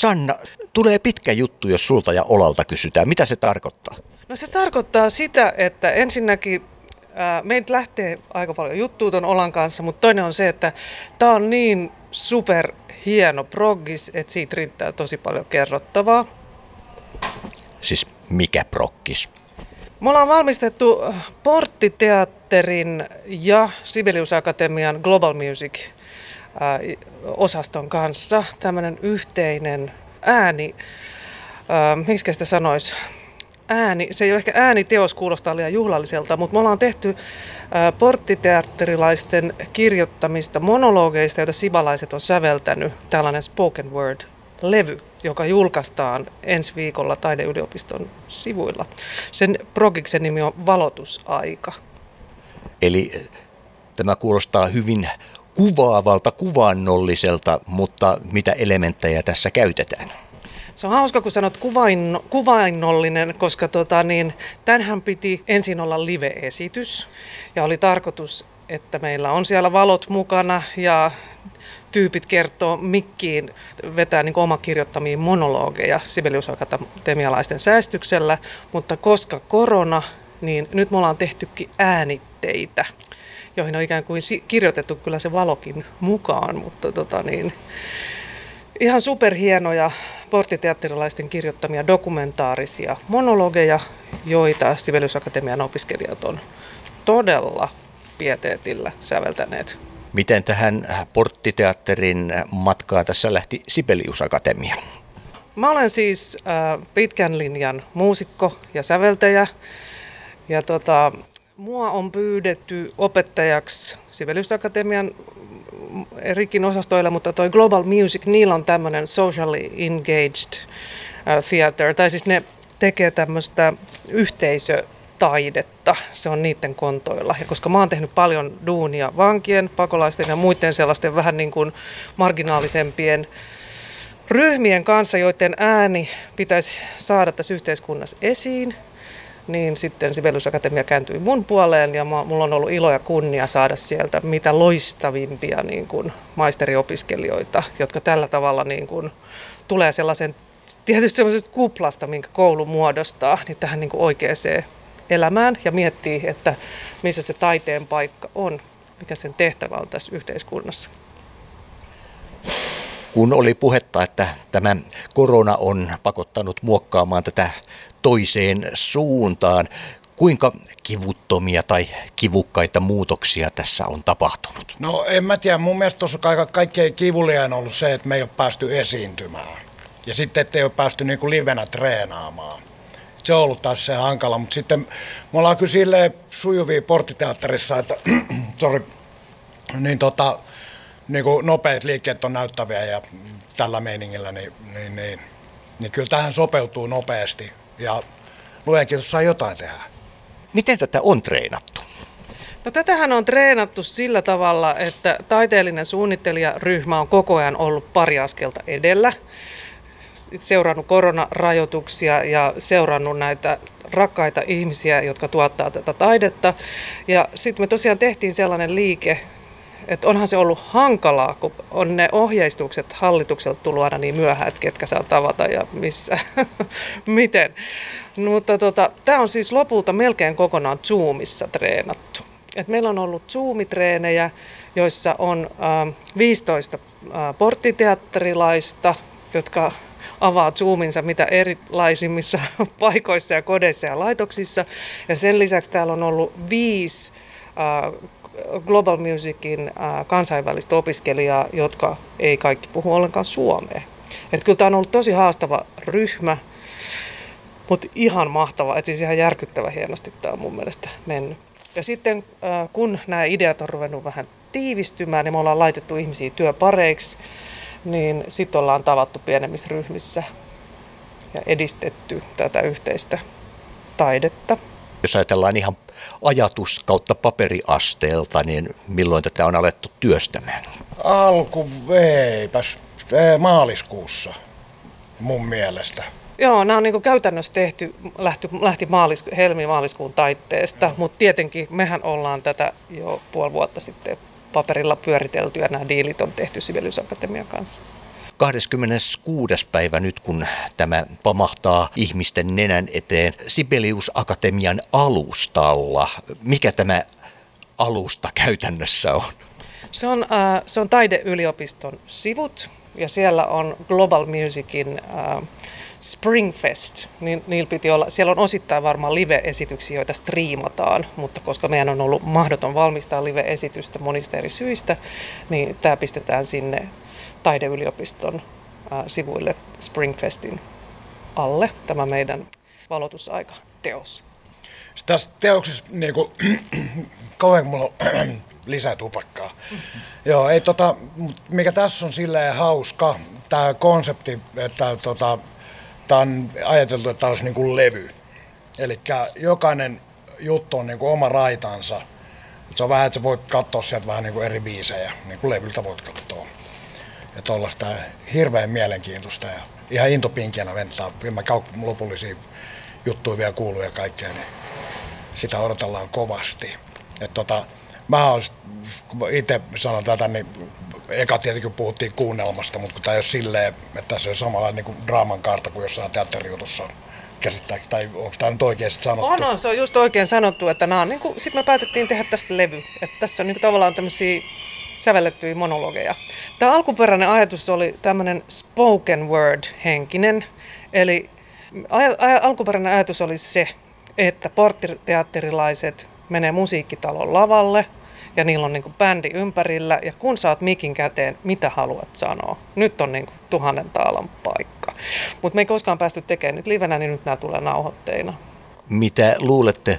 Sanna, tulee pitkä juttu, jos sulta ja Olalta kysytään. Mitä se tarkoittaa? No se tarkoittaa sitä, että ensinnäkin meitä lähtee aika paljon juttua tuon Olan kanssa, mutta toinen on se, että tämä on niin super hieno proggis, että siitä riittää tosi paljon kerrottavaa. Siis mikä proggis? Me ollaan valmistettu Porttiteatterin ja Sibelius Akatemian Global Music osaston kanssa tämmöinen yhteinen ääni, äh, miksi sitä sanoisi, ääni, se ei ole ehkä ääniteos, kuulostaa liian juhlalliselta, mutta me ollaan tehty äh, porttiteatterilaisten kirjoittamista monologeista, joita sibalaiset on säveltänyt, tällainen spoken word levy, joka julkaistaan ensi viikolla taideyliopiston sivuilla. Sen progiksen nimi on Valotusaika. Eli tämä kuulostaa hyvin kuvaavalta, kuvannolliselta, mutta mitä elementtejä tässä käytetään? Se on hauska, kun sanot kuvain, kuvainnollinen, koska tota, niin, tämänhän piti ensin olla live-esitys ja oli tarkoitus, että meillä on siellä valot mukana ja tyypit kertoo mikkiin, vetää niin oma kirjoittamia monologeja Sibeliusakatemialaisten säästyksellä, mutta koska korona, niin nyt me ollaan tehtykin äänitteitä joihin on ikään kuin kirjoitettu kyllä se valokin mukaan, mutta tota niin, ihan superhienoja porttiteatterilaisten kirjoittamia dokumentaarisia monologeja, joita Sibelius Akatemian opiskelijat on todella pieteetillä säveltäneet. Miten tähän porttiteatterin matkaa tässä lähti Sibelius Akatemia? Mä olen siis äh, pitkän linjan muusikko ja säveltäjä. Ja tota, Mua on pyydetty opettajaksi Sibelius Akatemian erikin osastoilla, mutta toi Global Music, niillä on tämmöinen socially engaged uh, theater, tai siis ne tekee tämmöistä yhteisötaidetta, se on niiden kontoilla. Ja koska mä oon tehnyt paljon duunia vankien, pakolaisten ja muiden sellaisten vähän niin kuin marginaalisempien ryhmien kanssa, joiden ääni pitäisi saada tässä yhteiskunnassa esiin, niin sitten Sibelius Akatemia kääntyi mun puoleen ja mulla on ollut ilo ja kunnia saada sieltä mitä loistavimpia niin kuin maisteriopiskelijoita, jotka tällä tavalla niin kuin tulee sellaisen tietysti sellaisesta kuplasta, minkä koulu muodostaa, niin tähän niin kuin oikeaan elämään ja miettii, että missä se taiteen paikka on, mikä sen tehtävä on tässä yhteiskunnassa. Kun oli puhetta, että tämä korona on pakottanut muokkaamaan tätä toiseen suuntaan. Kuinka kivuttomia tai kivukkaita muutoksia tässä on tapahtunut? No en mä tiedä, mun mielestä tuossa kaikkein kivulia on ollut se, että me ei ole päästy esiintymään. Ja sitten, että ei ole päästy niin kuin livenä treenaamaan. Se on ollut taas se hankala, mutta sitten me ollaan kyllä silleen sujuvia porttiteatterissa, että sorry, niin tota, niin kuin nopeat liikkeet on näyttäviä ja tällä meiningillä, niin, niin, niin, niin kyllä tähän sopeutuu nopeasti ja luen kiitos saa jotain tehdä. Miten tätä on treenattu? No tätähän on treenattu sillä tavalla, että taiteellinen suunnittelijaryhmä on koko ajan ollut pari askelta edellä. Seurannut koronarajoituksia ja seurannut näitä rakkaita ihmisiä, jotka tuottaa tätä taidetta. Ja sitten me tosiaan tehtiin sellainen liike että onhan se ollut hankalaa, kun on ne ohjeistukset hallitukselta tullut aina niin myöhään, että ketkä saa tavata ja missä, miten. Mutta tota, tämä on siis lopulta melkein kokonaan Zoomissa treenattu. Et meillä on ollut Zoom-treenejä, joissa on äh, 15 äh, porttiteatterilaista, jotka avaa Zoominsa mitä erilaisimmissa paikoissa ja kodeissa ja laitoksissa. Ja sen lisäksi täällä on ollut viisi äh, Global Musicin äh, kansainvälistä opiskelijaa, jotka ei kaikki puhu ollenkaan suomea. Et kyllä tämä on ollut tosi haastava ryhmä, mutta ihan mahtava, että siis ihan järkyttävä hienosti tämä on mun mielestä mennyt. Ja sitten äh, kun nämä ideat on ruvennut vähän tiivistymään, niin me ollaan laitettu ihmisiä työpareiksi, niin sitten ollaan tavattu pienemmissä ryhmissä ja edistetty tätä yhteistä taidetta. Jos ajatellaan ihan ajatus kautta paperiasteelta, niin milloin tätä on alettu työstämään? Alku veipäs maaliskuussa mun mielestä. Joo, nämä on niin käytännössä tehty, lähti, lähti maalis, helmi-maaliskuun taitteesta, mutta tietenkin mehän ollaan tätä jo puoli vuotta sitten paperilla pyöritelty ja nämä diilit on tehty Sibelius Akatemian kanssa. 26. päivä nyt, kun tämä pamahtaa ihmisten nenän eteen Sibelius Akatemian alustalla. Mikä tämä alusta käytännössä on? Se on, äh, se on taideyliopiston sivut ja siellä on Global Musicin äh, Springfest, niin niillä piti olla, siellä on osittain varmaan live-esityksiä, joita striimataan, mutta koska meidän on ollut mahdoton valmistaa live-esitystä monista eri syistä, niin tämä pistetään sinne taideyliopiston sivuille Springfestin alle, tämä meidän valotusaika teos. Tässä teoksessa niin kuin, kauan mulla on lisää tupakkaa. Joo, ei, tota, mikä tässä on silleen hauska, tämä konsepti, että tota, tämä on ajateltu, että tämä olisi niin kuin levy. Eli jokainen juttu on niin kuin oma raitansa. Se on vähän, että sä voit katsoa sieltä vähän niin kuin eri biisejä, niin kuin levyltä voit katsoa. Ja tuollaista hirveän mielenkiintoista ja ihan intopinkiänä venttaa. Mä käyn lopullisia juttuja vielä kuuluu ja kaikkea, niin sitä odotellaan kovasti. Et tota, mä kun itse sanon tätä, niin eka tietenkin puhuttiin kuunnelmasta, mutta tämä ei ole silleen, että se on samalla niin kuin draaman kartta kuin jossain teatterijutussa käsittääkö, tai onko tämä nyt oikein sanottu? On, on, se on just oikein sanottu, että nämä on, niin kuin, sit me päätettiin tehdä tästä levy, että tässä on niin kuin, tavallaan tämmöisiä sävellettyjä monologeja. Tämä alkuperäinen ajatus oli tämmöinen spoken word henkinen, eli aj- aj- alkuperäinen ajatus oli se, että porttiteatterilaiset menee musiikkitalon lavalle ja niillä on niin bändi ympärillä ja kun saat mikin käteen, mitä haluat sanoa. Nyt on niin tuhannen taalan paikka. Mutta me ei koskaan päästy tekemään niitä livenä, niin nyt nämä tulee nauhoitteina. Mitä luulette,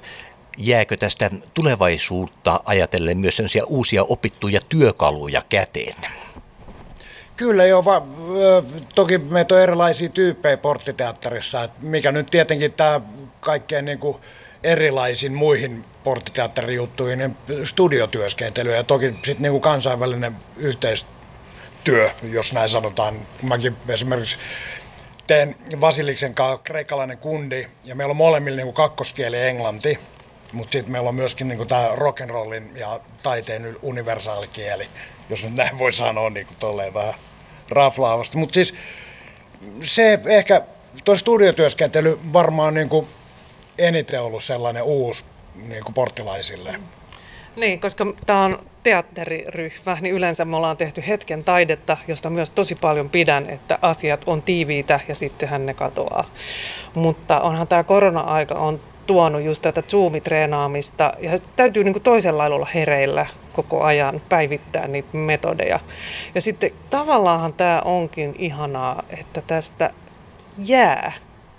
jääkö tästä tulevaisuutta ajatellen myös sellaisia uusia opittuja työkaluja käteen? Kyllä joo, va, toki meitä on erilaisia tyyppejä porttiteatterissa, mikä nyt tietenkin tämä kaikkein niin kuin erilaisin muihin porttiteatterijuttuihin, niin studiotyöskentely ja toki sitten niin kuin kansainvälinen yhteistyö, jos näin sanotaan. Mäkin esimerkiksi teen Vasiliksen kanssa kreikkalainen kundi ja meillä on molemmilla niin kuin kakkoskieli englanti, mutta sitten meillä on myöskin niin tämä rock'n'rollin ja taiteen universaali kieli, jos nyt näin voi sanoa niin kuin tolleen vähän raflaavasti. Mutta siis se ehkä, tuo studiotyöskentely varmaan niin kuin eniten ollut sellainen uusi niin kuin porttilaisille. Niin, koska tämä on teatteriryhmä, niin yleensä me ollaan tehty hetken taidetta, josta myös tosi paljon pidän, että asiat on tiiviitä ja sittenhän ne katoaa. Mutta onhan tämä korona-aika on tuonut just tätä Zoom-treenaamista ja täytyy niin kuin toisella lailla olla hereillä koko ajan, päivittää niitä metodeja. Ja sitten tavallaanhan tämä onkin ihanaa, että tästä jää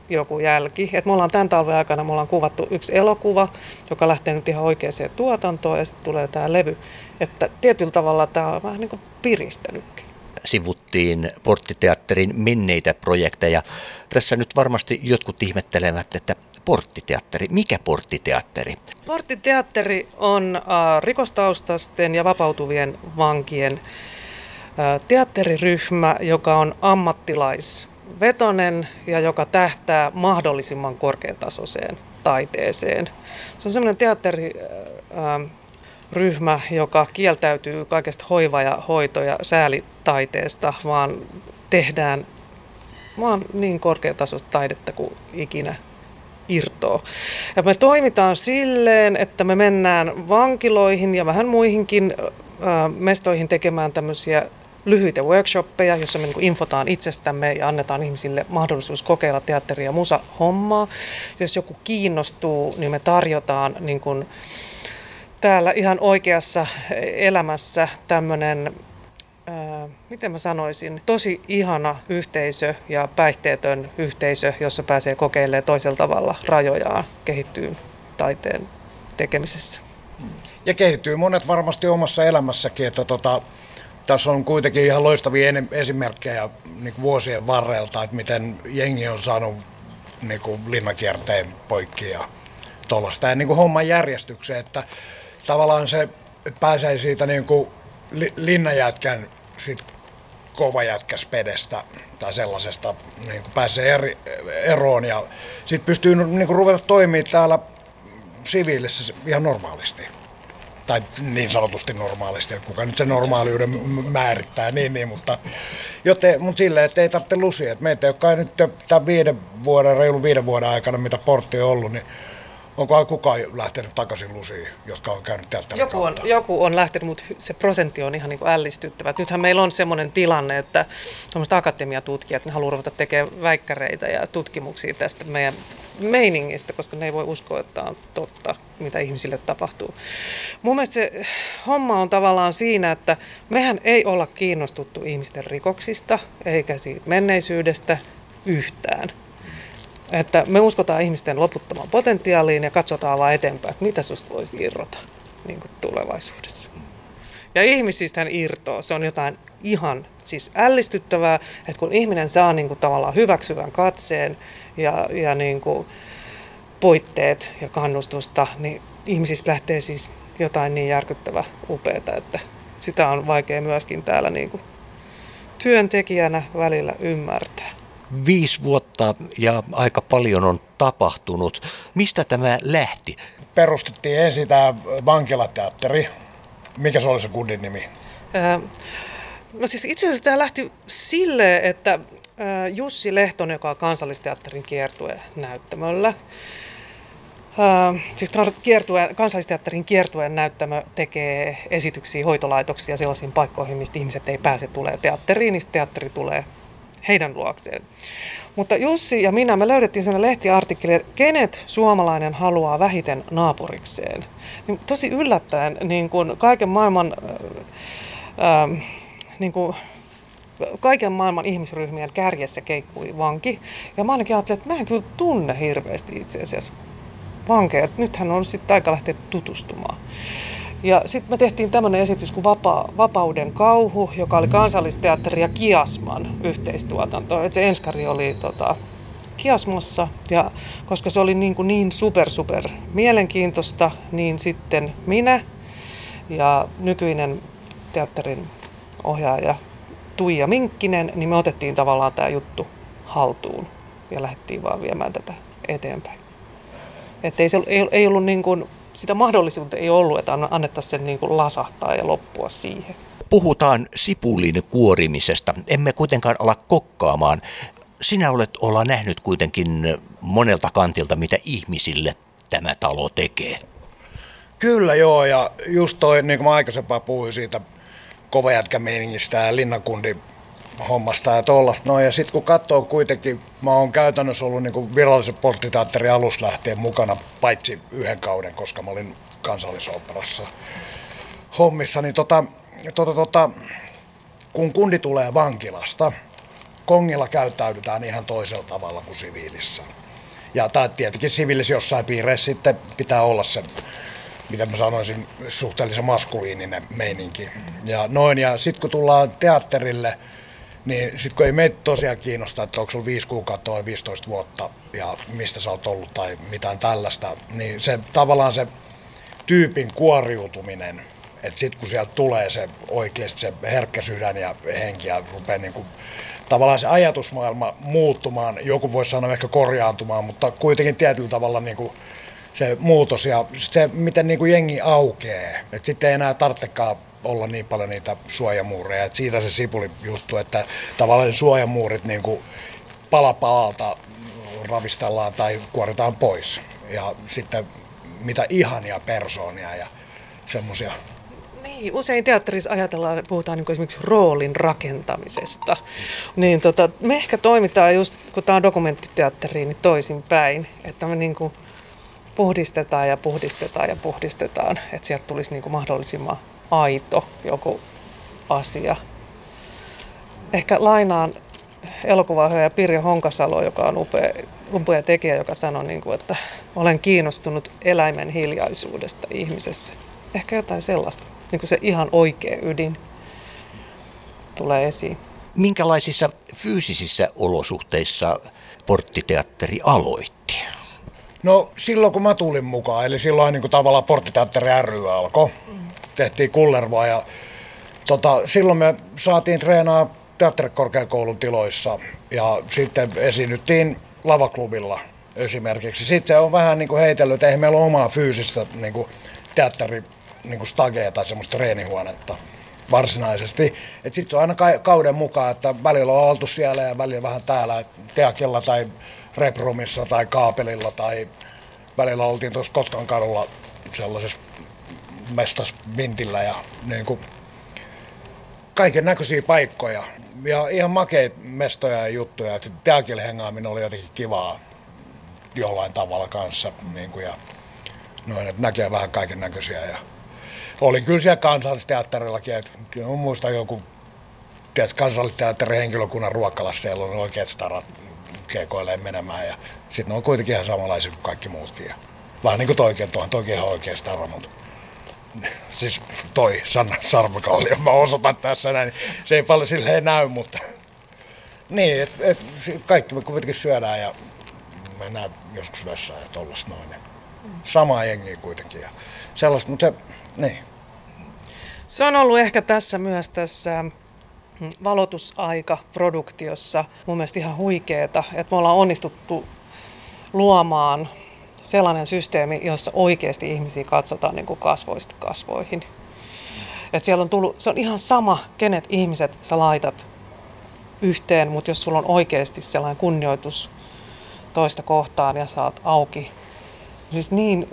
joku jälki. Et me ollaan tämän talven aikana me ollaan kuvattu yksi elokuva, joka lähtee nyt ihan oikeaan tuotantoon ja sitten tulee tämä levy. Että tietyllä tavalla tämä on vähän niin kuin piristänytkin sivuttiin porttiteatterin menneitä projekteja. Tässä nyt varmasti jotkut ihmettelevät, että porttiteatteri, mikä porttiteatteri? Porttiteatteri on äh, rikostaustasten ja vapautuvien vankien äh, teatteriryhmä, joka on ammattilais vetonen ja joka tähtää mahdollisimman korkeatasoiseen taiteeseen. Se on semmoinen teatteriryhmä, joka kieltäytyy kaikesta hoiva- ja hoito- ja säälitaiteesta, vaan tehdään vaan niin korkeatasoista taidetta kuin ikinä irtoa. Ja me toimitaan silleen, että me mennään vankiloihin ja vähän muihinkin mestoihin tekemään tämmöisiä lyhyitä workshoppeja, joissa me niin infotaan itsestämme ja annetaan ihmisille mahdollisuus kokeilla teatteri- ja musa-hommaa. Jos joku kiinnostuu, niin me tarjotaan niin kuin täällä ihan oikeassa elämässä tämmöinen miten mä sanoisin, tosi ihana yhteisö ja päihteetön yhteisö, jossa pääsee kokeilemaan toisella tavalla rajojaan, kehittyy taiteen tekemisessä. Ja kehittyy monet varmasti omassa elämässäkin, että tota, tässä on kuitenkin ihan loistavia esimerkkejä niin vuosien varrelta, että miten jengi on saanut niin kuin linnakierteen poikki ja tuollaista. Ja niin kuin homman järjestykseen, että tavallaan se että pääsee siitä niin kuin linnajätkän sit kovajätkäspedestä tai sellaisesta niin pääsee eri, eroon ja sitten pystyy niin ruveta toimimaan täällä siviilissä ihan normaalisti. tai niin sanotusti normaalisti, kuka nyt se normaaliuden määrittää, niin, niin mutta, joten, mutta silleen, että ei tarvitse lusia. Että meitä, jotka nyt tämän viiden vuoden, reilun viiden vuoden aikana, mitä portti on ollut, niin onko kukaan lähtenyt takaisin lusiin, jotka on käynyt teatterin joku on, joku on lähtenyt, mutta se prosentti on ihan niin kuin ällistyttävä. nythän meillä on semmoinen tilanne, että akatemiatutkijat ne haluavat ruveta tekemään väikkäreitä ja tutkimuksia tästä meidän meiningistä, koska ne ei voi uskoa, että on totta, mitä ihmisille tapahtuu. Mun mielestä se homma on tavallaan siinä, että mehän ei olla kiinnostuttu ihmisten rikoksista eikä siitä menneisyydestä yhtään. Että me uskotaan ihmisten loputtomaan potentiaaliin ja katsotaan vaan eteenpäin, että mitä susta voisi irrota niin kuin tulevaisuudessa. Ja ihmisistä irtoaa. Se on jotain ihan siis ällistyttävää, että kun ihminen saa niin kuin tavallaan hyväksyvän katseen ja, ja niin kuin poitteet ja kannustusta, niin ihmisistä lähtee siis jotain niin järkyttävä upeata, että sitä on vaikea myöskin täällä niin kuin työntekijänä välillä ymmärtää. Viisi vuotta ja aika paljon on tapahtunut. Mistä tämä lähti? Perustettiin ensin tämä vankilateatteri. Mikä se oli se kundin nimi? no siis itse asiassa tämä lähti sille, että Jussi Lehtonen, joka on kansallisteatterin kiertue näyttämöllä, siis kiertue, kansallisteatterin kiertueen näyttämö tekee esityksiä hoitolaitoksia sellaisiin paikkoihin, mistä ihmiset ei pääse tulee teatteriin, niin teatteri tulee heidän luokseen. Mutta Jussi ja minä, me löydettiin sellainen lehtiartikkeli, että kenet suomalainen haluaa vähiten naapurikseen. Niin tosi yllättäen niin kuin kaiken maailman... Äh, niin kuin, kaiken maailman ihmisryhmien kärjessä keikkui vanki. Ja mä ainakin ajattelin, että mä en kyllä tunne hirveästi itse asiassa vankeja. Nythän on sitten aika lähteä tutustumaan. Ja sitten me tehtiin tämmöinen esitys kuin Vapa- Vapauden kauhu, joka oli kansallisteatteri ja Kiasman yhteistuotanto. Et se enskari oli tota, Kiasmassa ja koska se oli niin, kuin niin super super mielenkiintoista, niin sitten minä ja nykyinen teatterin ohjaaja Tuija Minkkinen, niin me otettiin tavallaan tämä juttu haltuun ja lähdettiin vaan viemään tätä eteenpäin. Että ei, se, ei, ei ollut niin kuin, sitä mahdollisuutta ei ollut, että annettaisiin sen niin kuin lasahtaa ja loppua siihen. Puhutaan sipulin kuorimisesta. Emme kuitenkaan ala kokkaamaan. Sinä olet olla nähnyt kuitenkin monelta kantilta, mitä ihmisille tämä talo tekee. Kyllä joo, ja just toi, niin kuin mä aikaisempaa puhuin siitä kova meiningistä ja linnankundi hommasta ja tollasta. No ja sitten kun katsoo kuitenkin, mä oon käytännössä ollut niin virallisen porttiteatterin alus lähtien mukana, paitsi yhden kauden, koska mä olin kansallisoperassa hommissa, niin tota, tota, tota, kun kundi tulee vankilasta, kongilla käyttäydytään ihan toisella tavalla kuin siviilissä. Ja tai tietenkin siviilissä jossain piireissä sitten pitää olla se miten mä sanoisin, suhteellisen maskuliininen meininki. Ja noin, ja sitten kun tullaan teatterille, niin sitten kun ei meitä tosiaan kiinnosta, että onko sulla 5 kuukautta vai 15 vuotta ja mistä sä oot ollut tai mitään tällaista, niin se tavallaan se tyypin kuoriutuminen, että sitten kun sieltä tulee se oikeasti se herkkä sydän ja henki ja rupeaa niin tavallaan se ajatusmaailma muuttumaan, joku voisi sanoa ehkä korjaantumaan, mutta kuitenkin tietyllä tavalla niin se muutos ja se, miten niin jengi aukeaa. Että sitten ei enää tarvitsekaan olla niin paljon niitä suojamuureja. Et siitä se sipuli juttu, että tavallaan suojamuurit niin kuin pala palalta ravistellaan tai kuoritaan pois. Ja sitten mitä ihania persoonia ja semmoisia. Niin, usein teatterissa ajatellaan, puhutaan niin esimerkiksi roolin rakentamisesta. Niin tota, me ehkä toimitaan just, kun tämä on dokumenttiteatteri, niin toisinpäin. Että me niin kuin puhdistetaan ja puhdistetaan ja puhdistetaan, että sieltä tulisi niin kuin mahdollisimman aito joku asia. Ehkä lainaan elokuvaohjaaja Pirjo Honkasalo, joka on upea, upea tekijä, joka sanoi, niin kuin, että olen kiinnostunut eläimen hiljaisuudesta ihmisessä. Ehkä jotain sellaista, niin kuin se ihan oikea ydin tulee esiin. Minkälaisissa fyysisissä olosuhteissa porttiteatteri aloitti? No silloin kun mä tulin mukaan, eli silloin niin kuin tavallaan Porttiteatteri ry alkoi, tehtiin kullervoa ja tota, silloin me saatiin treenaa teatterikorkeakoulun tiloissa ja sitten esiinnyttiin lavaklubilla esimerkiksi. Sitten se on vähän niin kuin heitellyt, että eihän meillä ole omaa fyysistä niin kuin teatteri niin kuin stagea tai semmoista treenihuonetta varsinaisesti. Sitten on aina ka- kauden mukaan, että välillä on oltu siellä ja välillä vähän täällä Teakilla tai Reprumissa tai Kaapelilla tai välillä oltiin tuossa Kotkan kadulla sellaisessa mestas Vintillä ja niin kuin kaiken näköisiä paikkoja ja ihan makeita mestoja ja juttuja. Teakille hengaaminen oli jotenkin kivaa jollain tavalla kanssa niin kuin, ja noin, että näkee vähän kaiken näköisiä ja oli kyllä siellä kansallisteatterillakin, että kyllä muistan joku kansallisteatterin henkilökunnan ruokalassa siellä on oikeat starat keikoilee menemään ja sitten ne on kuitenkin ihan samanlaisia kuin kaikki muutkin. Ja vähän niin kuin toikin, tuohon toikin ihan oikea stara, mutta siis toi Sanna Sarvakauli, mä osoitan tässä näin, se ei paljon silleen näy, mutta niin, et, et, kaikki me kuitenkin syödään ja mennään joskus vessaan ja tollasta noin. Samaa jengiä kuitenkin ja sellaista, mutta se, niin. Se on ollut ehkä tässä myös tässä mm, valotusaika-produktiossa mun mielestä ihan huikeeta, että me ollaan onnistuttu luomaan sellainen systeemi, jossa oikeasti ihmisiä katsotaan niin kuin kasvoista kasvoihin. Et siellä on tullut, se on ihan sama, kenet ihmiset sä laitat yhteen, mutta jos sulla on oikeasti sellainen kunnioitus toista kohtaan ja saat auki, siis niin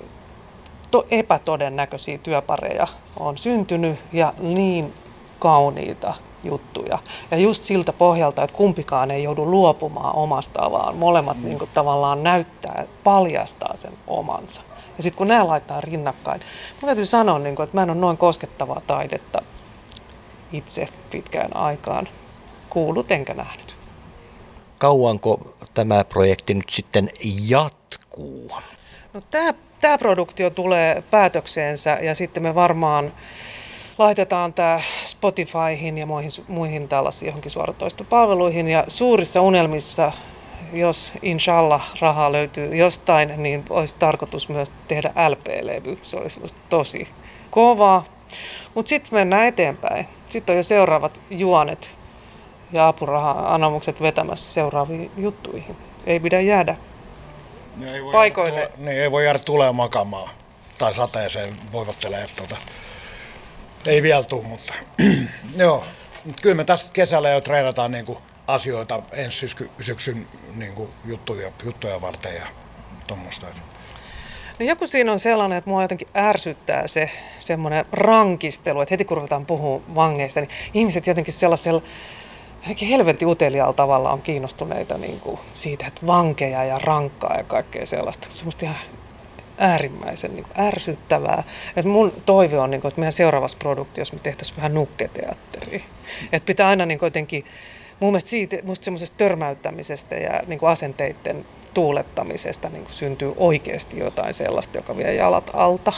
to, epätodennäköisiä työpareja on syntynyt ja niin kauniita juttuja. Ja just siltä pohjalta, että kumpikaan ei joudu luopumaan omasta, vaan molemmat mm. niin kuin, tavallaan näyttää, paljastaa sen omansa. Ja sitten kun nämä laittaa rinnakkain, mun täytyy sanoa, niin kuin, että mä en ole noin koskettavaa taidetta itse pitkään aikaan kuullut enkä nähnyt. Kauanko tämä projekti nyt sitten jatkuu? No, tämä, tämä produktio tulee päätökseensä ja sitten me varmaan laitetaan tämä Spotifyhin ja muihin, muihin tällaisiin johonkin suoratoistopalveluihin. Ja suurissa unelmissa, jos inshallah rahaa löytyy jostain, niin olisi tarkoitus myös tehdä LP-levy. Se olisi tosi kovaa. Mutta sitten mennään eteenpäin. Sitten on jo seuraavat juonet ja apuraha-anomukset vetämässä seuraaviin juttuihin. Ei pidä jäädä niin ei voi paikoille. Jäädä tule, niin ei voi jäädä tulee makamaan tai sateeseen voivottelee tuota ei vielä tule, mutta joo. Kyllä me tästä kesällä jo treenataan niin kuin asioita ensi syksy, syksyn niin kuin juttuja, juttuja varten ja tuommoista. No joku siinä on sellainen, että mua jotenkin ärsyttää se semmoinen rankistelu, että heti kun ruvetaan puhumaan vangeista, niin ihmiset jotenkin sellaisella jotenkin helvetin uteliaalla tavalla on kiinnostuneita niin kuin siitä, että vankeja ja rankkaa ja kaikkea sellaista. Semmoista ihan äärimmäisen niin kuin ärsyttävää. Et mun toive on, niin kuin, että meidän seuraavassa produktiossa me tehtäisiin vähän nukketeatteria. Et pitää aina niin kuin, jotenkin, mun mielestä siitä, musta semmoisesta törmäyttämisestä ja niin kuin asenteiden tuulettamisesta niin kuin syntyy oikeasti jotain sellaista, joka vie jalat alta.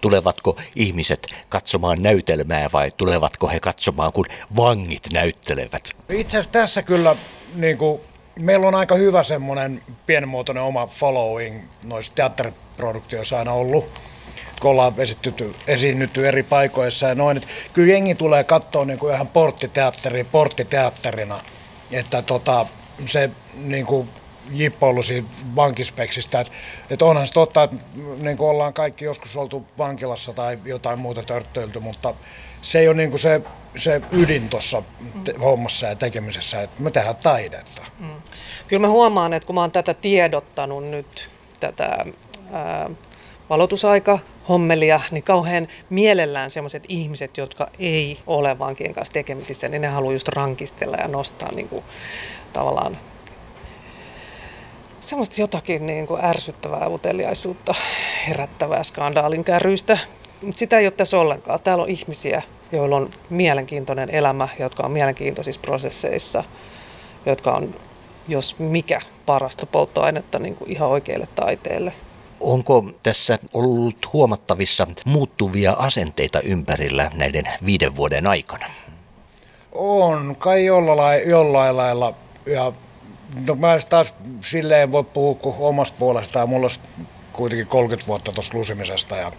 Tulevatko ihmiset katsomaan näytelmää vai tulevatko he katsomaan, kun vangit näyttelevät? Itse asiassa tässä kyllä niin kuin meillä on aika hyvä semmoinen pienimuotoinen oma following noissa teatteriproduktioissa aina ollut kun ollaan esittytty, esiinnytty eri paikoissa ja noin. Että kyllä jengi tulee katsoa niin kuin ihan porttiteatteri porttiteatterina, että tota, se niin kuin jippoilu siitä vankispeksistä. Että, että onhan se totta, että niin kuin ollaan kaikki joskus oltu vankilassa tai jotain muuta törttöilty, mutta se ei ole niin kuin se, se ydin tuossa te- hommassa ja tekemisessä, että me tehdään taidetta. Mm. Kyllä mä huomaan, että kun mä oon tätä tiedottanut nyt, tätä ää, valotusaika hommelia, niin kauhean mielellään sellaiset ihmiset, jotka ei ole vankien kanssa tekemisissä, niin ne haluaa just rankistella ja nostaa niin kuin, tavallaan semmoista jotakin niin kuin ärsyttävää uteliaisuutta herättävää skandaalin kärryistä. Mutta sitä ei ole tässä ollenkaan. Täällä on ihmisiä, joilla on mielenkiintoinen elämä, jotka on mielenkiintoisissa prosesseissa, jotka on, jos mikä, parasta polttoainetta niin kuin ihan oikeille taiteelle. Onko tässä ollut huomattavissa muuttuvia asenteita ympärillä näiden viiden vuoden aikana? On, kai jollain, jollain lailla. Ja no mä taas silleen voi puhua kuin omasta puolestaan. Mulla olisi kuitenkin 30 vuotta tuosta lusimisesta ja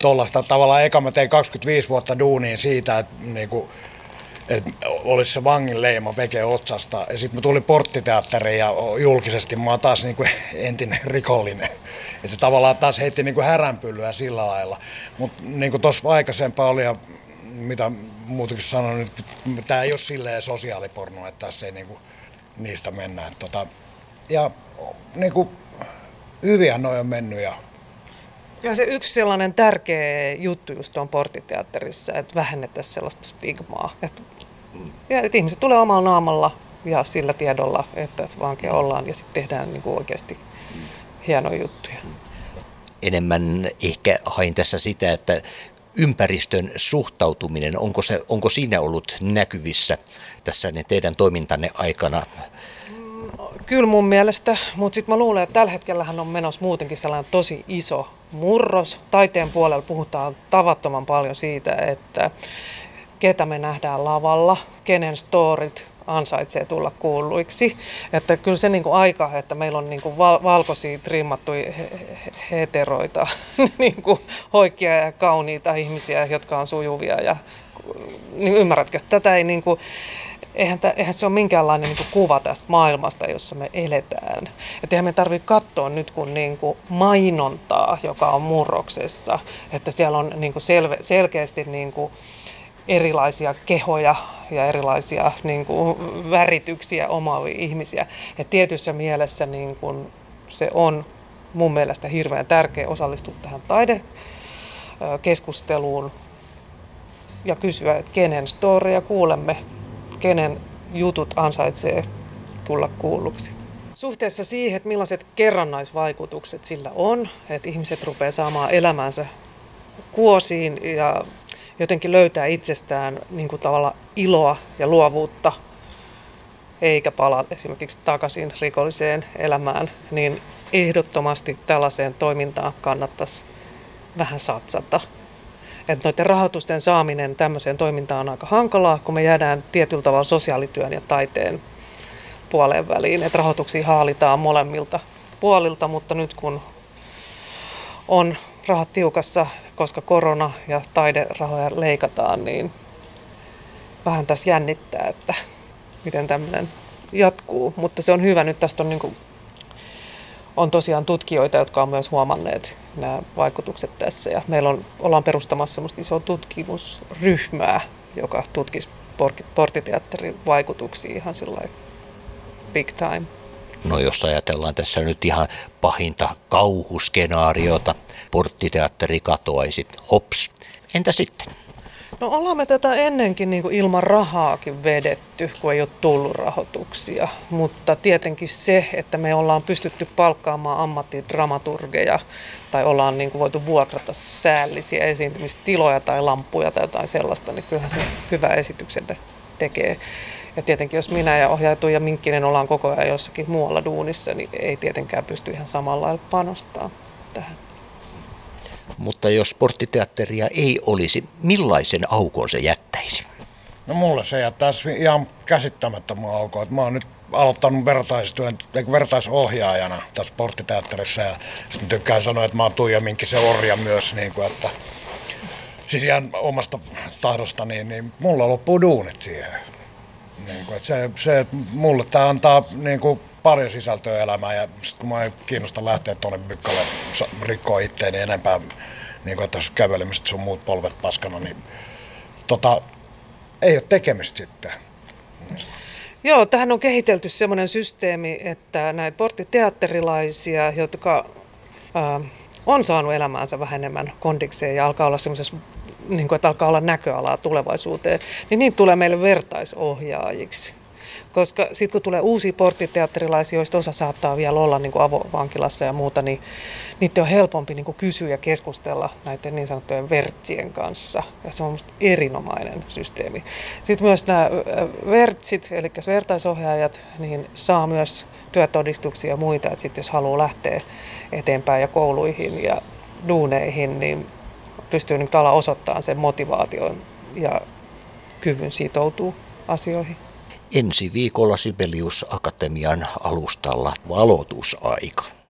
tuollaista tavallaan eka mä tein 25 vuotta duuniin siitä, että, niin kuin, että olisi se vangin leima veke otsasta. Ja sitten mä tulin porttiteatteriin ja julkisesti mä oon taas niin kuin entinen rikollinen. Et se tavallaan taas heitti niin kuin häränpyllyä sillä lailla. Mutta niin kuin tuossa aikaisempaa oli ja mitä muutakin sanoin, että tämä ei ole silleen sosiaaliporno, että tässä ei niin kuin niistä mennä. Et tota, ja niin kuin, hyviä noin on mennyt ja ja se yksi sellainen tärkeä juttu just on porttiteatterissa, että vähennettäisiin sellaista stigmaa. Että, ja, että ihmiset tulee omalla naamalla ja sillä tiedolla, että vankeja ollaan ja sitten tehdään niin kuin oikeasti hienoja juttuja. Enemmän ehkä hain tässä sitä, että ympäristön suhtautuminen, onko, se, onko siinä ollut näkyvissä tässä teidän toimintanne aikana? Kyllä mun mielestä, mutta sitten mä luulen, että tällä hetkellä on menossa muutenkin sellainen tosi iso murros. Taiteen puolella puhutaan tavattoman paljon siitä, että ketä me nähdään lavalla, kenen storit ansaitsee tulla kuulluiksi. Että kyllä se niin kuin aika, että meillä on niin kuin val- valkoisia trimmattuja heteroita, niin kuin hoikkia ja kauniita ihmisiä, jotka on sujuvia. Ja, niin ymmärrätkö, tätä ei niin kuin, eihän, tä, eihän se ole minkäänlainen niin kuva tästä maailmasta, jossa me eletään. Että eihän me tarvitse katsoa nyt kun niin kuin mainontaa, joka on murroksessa, että siellä on niin kuin selve, selkeästi niin kuin erilaisia kehoja ja erilaisia niin kuin, värityksiä omaavia ihmisiä. Et tietyssä mielessä niin kuin, se on mun mielestä hirveän tärkeä osallistua tähän taidekeskusteluun ja kysyä, että kenen storia kuulemme, kenen jutut ansaitsee tulla kuulluksi. Suhteessa siihen, että millaiset kerrannaisvaikutukset sillä on, että ihmiset rupeaa saamaan elämänsä kuosiin ja jotenkin löytää itsestään niin kuin tavalla iloa ja luovuutta, eikä palaa esimerkiksi takaisin rikolliseen elämään, niin ehdottomasti tällaiseen toimintaan kannattaisi vähän satsata. Että noiden rahoitusten saaminen tämmöiseen toimintaan on aika hankalaa, kun me jäädään tietyllä tavalla sosiaalityön ja taiteen puoleen väliin. Että rahoituksia haalitaan molemmilta puolilta, mutta nyt kun on rahat tiukassa, koska korona ja taiderahoja leikataan, niin vähän tässä jännittää, että miten tämmöinen jatkuu. Mutta se on hyvä, nyt tästä on, niin on tosiaan tutkijoita, jotka on myös huomanneet nämä vaikutukset tässä. Ja meillä on, ollaan perustamassa semmoista isoa tutkimusryhmää, joka tutkisi porttiteatterin vaikutuksia ihan sillä big time. No jos ajatellaan tässä nyt ihan pahinta kauhuskenaariota, porttiteatteri katoaisi, hops, entä sitten? No ollaan me tätä ennenkin niin kuin ilman rahaakin vedetty, kun ei ole tullut rahoituksia. Mutta tietenkin se, että me ollaan pystytty palkkaamaan ammattidramaturgeja tai ollaan niin kuin voitu vuokrata säällisiä esiintymistiloja tai lampuja tai jotain sellaista, niin kyllähän se hyvä esityksen tekee. Ja tietenkin jos minä ja ohjaatu ja Minkkinen ollaan koko ajan jossakin muualla duunissa, niin ei tietenkään pysty ihan samalla lailla panostaa tähän. Mutta jos sporttiteatteria ei olisi, millaisen aukon se jättäisi? No mulle se jättäisi ihan käsittämättömän aukon. Mä oon nyt aloittanut vertaistyön, vertaisohjaajana tässä sporttiteatterissa ja sitten tykkään sanoa, että mä oon Tuija se orja myös, niin kuin, että siis ihan omasta tahdosta, niin, niin mulla loppuu duunit siihen. Niin kuin, että se, se, että mulle tämä antaa niin kuin, paljon sisältöä elämään ja sit kun mä en kiinnosta lähteä tuonne bykkälle rikkoa itteeni enempää, niin kuin tässä kävelemistä sun muut polvet paskana, niin tota, ei ole tekemistä sitten. Joo, tähän on kehitelty semmoinen systeemi, että näitä porttiteatterilaisia, jotka ää, on saanut elämäänsä vähän enemmän kondikseen ja alkaa olla semmoisessa niin kuin, että alkaa olla näköalaa tulevaisuuteen, niin niin tulee meille vertaisohjaajiksi. Koska sitten kun tulee uusia porttiteatterilaisia, joista osa saattaa vielä olla niin kuin avovankilassa ja muuta, niin niiden on helpompi niin kuin kysyä ja keskustella näiden niin sanottujen vertsien kanssa. Ja se on minusta erinomainen systeemi. Sitten myös nämä vertsit, eli vertaisohjaajat, niin saa myös työtodistuksia ja muita, että sitten jos haluaa lähteä eteenpäin ja kouluihin ja duuneihin, niin pystyy nyt ala osoittamaan sen motivaation ja kyvyn sitoutua asioihin. Ensi viikolla Sibelius Akatemian alustalla valotusaika.